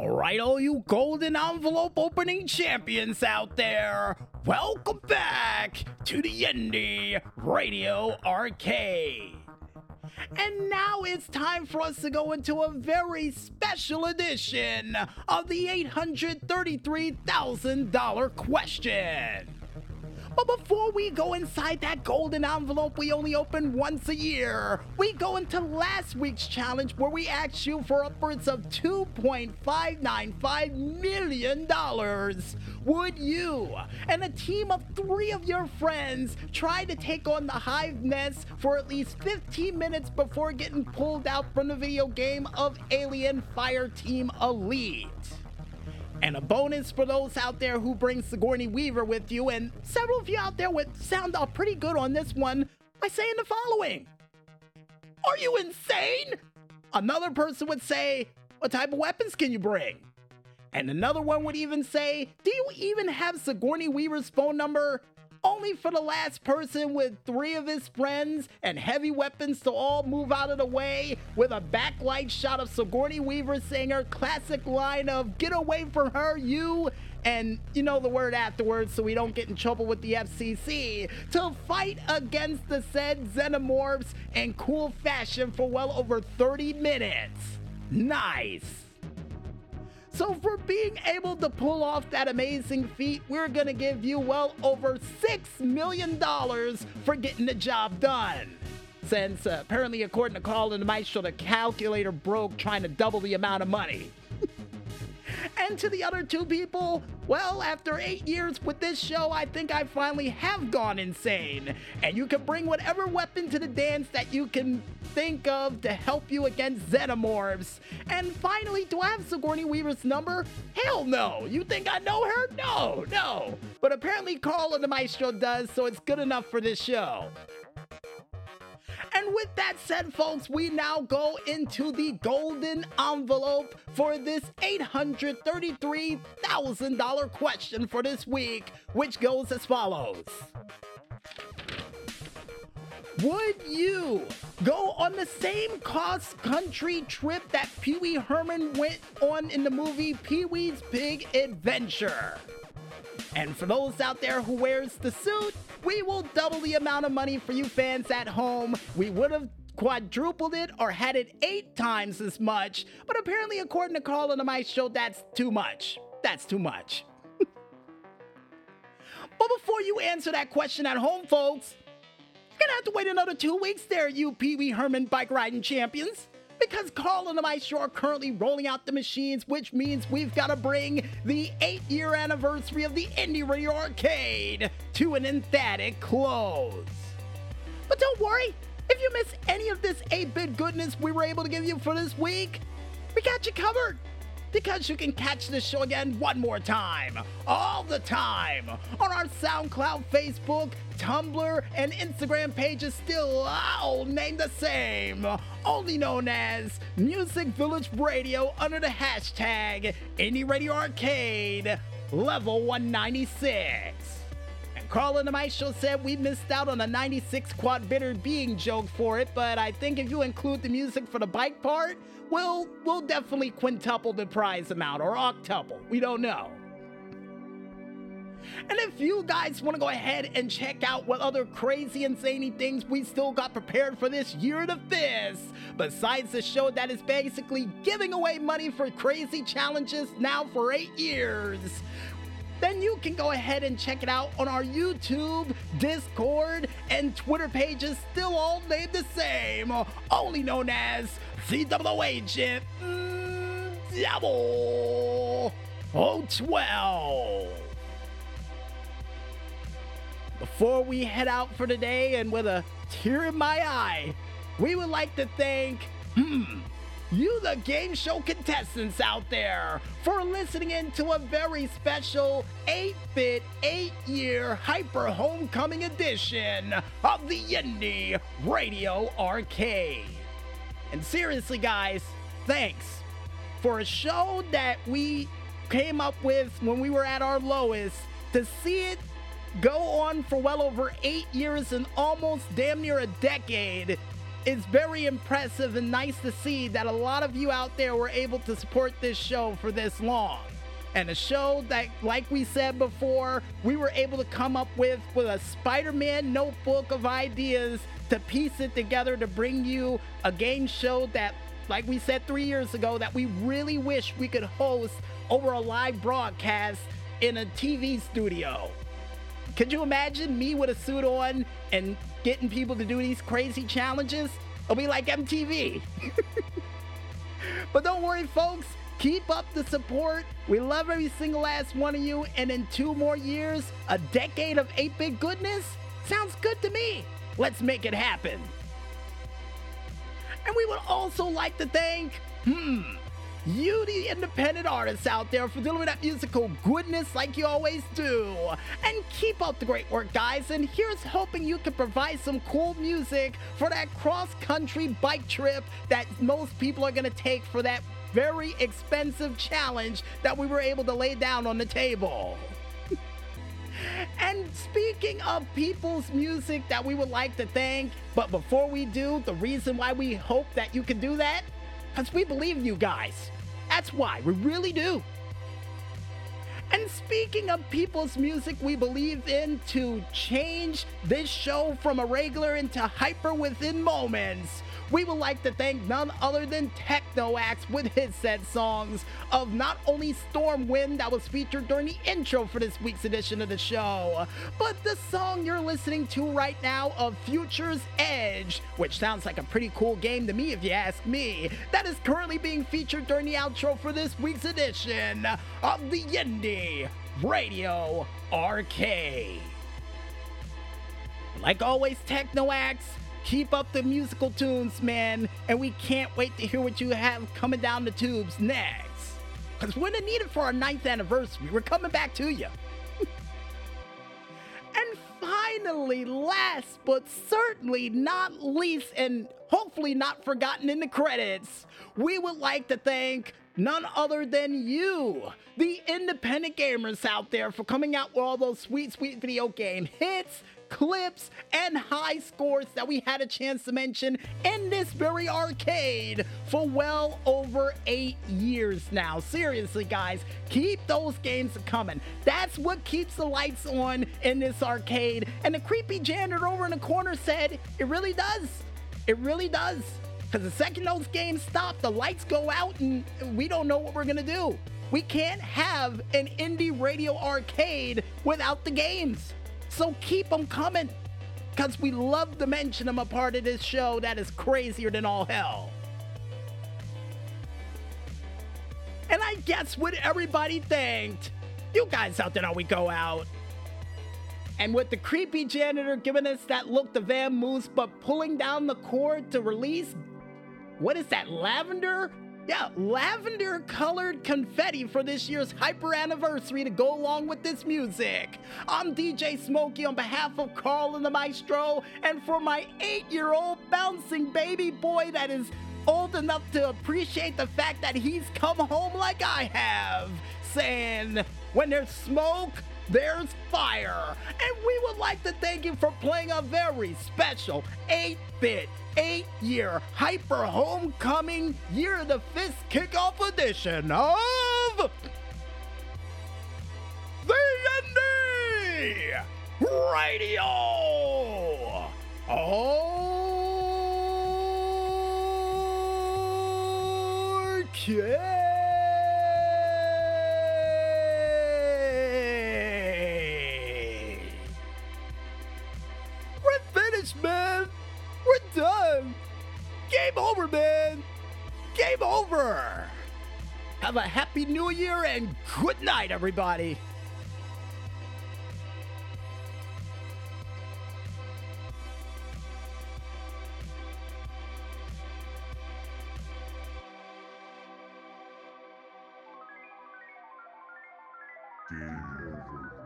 All right, all you golden envelope opening champions out there, welcome back to the Indy Radio Arcade. And now it's time for us to go into a very special edition of the $833,000 question. But before we go inside that golden envelope we only open once a year, we go into last week's challenge where we asked you for upwards of $2.595 million. Would you and a team of three of your friends try to take on the Hive Nest for at least 15 minutes before getting pulled out from the video game of Alien Fire Team Elite? And a bonus for those out there who bring Sigourney Weaver with you, and several of you out there would sound off pretty good on this one by saying the following Are you insane? Another person would say, What type of weapons can you bring? And another one would even say, Do you even have Sigourney Weaver's phone number? Only for the last person with three of his friends and heavy weapons to all move out of the way with a backlight shot of Sigourney Weaver saying her classic line of get away from her, you, and you know the word afterwards so we don't get in trouble with the FCC, to fight against the said xenomorphs in cool fashion for well over 30 minutes. Nice. So, for being able to pull off that amazing feat, we're gonna give you well over $6 million for getting the job done. Since uh, apparently, according to the Maestro, the calculator broke trying to double the amount of money. And to the other two people, well, after eight years with this show, I think I finally have gone insane. And you can bring whatever weapon to the dance that you can think of to help you against xenomorphs. And finally, do I have Sigourney Weaver's number? Hell no. You think I know her? No, no. But apparently, Carl and the Maestro does, so it's good enough for this show. With that said, folks, we now go into the golden envelope for this $833,000 question for this week, which goes as follows. Would you go on the same cross country trip that Pee Wee Herman went on in the movie Pee Wee's Big Adventure? And for those out there who wears the suit, we will double the amount of money for you fans at home. We would have quadrupled it or had it eight times as much, but apparently, according to Carl and my show, that's too much. That's too much. but before you answer that question at home, folks, you're gonna have to wait another two weeks there, you Pee Wee Herman bike riding champions because Carl and I are currently rolling out the machines, which means we've got to bring the eight year anniversary of the Indy Radio Arcade to an emphatic close. But don't worry, if you miss any of this 8 bit goodness we were able to give you for this week, we got you covered because you can catch this show again one more time, all the time, on our SoundCloud, Facebook, Tumblr, and Instagram pages, still all named the same, only known as Music Village Radio under the hashtag Indy Radio Arcade, level 196. Carl and Maestro said we missed out on a 96 quad bitter being joke for it, but I think if you include the music for the bike part, we'll, we'll definitely quintuple the prize amount or octuple. We don't know. And if you guys want to go ahead and check out what other crazy zany things we still got prepared for this year of this, besides the show that is basically giving away money for crazy challenges now for eight years, then you can go ahead and check it out on our YouTube, Discord, and Twitter pages, still all named the same, only known as CWH Double 012. Before we head out for today, and with a tear in my eye, we would like to thank, hmm, you, the game show contestants out there, for listening in to a very special 8 bit, 8 year Hyper Homecoming edition of the Indy Radio Arcade. And seriously, guys, thanks for a show that we came up with when we were at our lowest to see it go on for well over eight years and almost damn near a decade it's very impressive and nice to see that a lot of you out there were able to support this show for this long. And a show that, like we said before, we were able to come up with with a Spider-Man notebook of ideas to piece it together to bring you a game show that, like we said three years ago, that we really wish we could host over a live broadcast in a TV studio. Could you imagine me with a suit on and getting people to do these crazy challenges? It'll be like MTV. but don't worry, folks. Keep up the support. We love every single last one of you. And in two more years, a decade of 8 bit goodness sounds good to me. Let's make it happen. And we would also like to thank, hmm, you, the independent artists out there, for delivering that musical goodness like you always do. And keep up the great work, guys. And here's hoping you can provide some cool music for that cross country bike trip that most people are going to take for that very expensive challenge that we were able to lay down on the table. and speaking of people's music that we would like to thank, but before we do, the reason why we hope that you can do that, because we believe in you guys. That's why, we really do. And speaking of people's music we believe in to change this show from a regular into hyper within moments, we would like to thank none other than Tekno Axe with his said songs of not only Stormwind that was featured during the intro for this week's edition of the show, but the song you're listening to right now of Future's Edge, which sounds like a pretty cool game to me if you ask me, that is currently being featured during the outro for this week's edition of the Indy Radio Arcade. Like always, Tekno Axe, Keep up the musical tunes, man, and we can't wait to hear what you have coming down the tubes next. Because we're gonna need it for our ninth anniversary. We're coming back to you. and finally, last but certainly not least, and hopefully not forgotten in the credits, we would like to thank none other than you, the independent gamers out there, for coming out with all those sweet, sweet video game hits clips, and high scores that we had a chance to mention in this very arcade for well over eight years now. Seriously, guys, keep those games coming. That's what keeps the lights on in this arcade. And the creepy janitor over in the corner said, it really does. It really does. Because the second those games stop, the lights go out and we don't know what we're going to do. We can't have an indie radio arcade without the games. So keep them coming. Because we love to mention them a part of this show that is crazier than all hell. And I guess what everybody thanked, you guys out there know we go out. And with the creepy janitor giving us that look to Vamoose, but pulling down the cord to release, what is that, lavender? Yeah, lavender colored confetti for this year's hyper anniversary to go along with this music. I'm DJ Smokey on behalf of Carl and the Maestro, and for my eight year old bouncing baby boy that is old enough to appreciate the fact that he's come home like I have, saying, when there's smoke, there's fire. And we would like to thank you for playing a very special 8 bit, 8 year Hyper Homecoming Year of the Fist Kickoff Edition of. The Indy Radio! Oh, okay. Over. Have a happy new year and good night, everybody. Game over.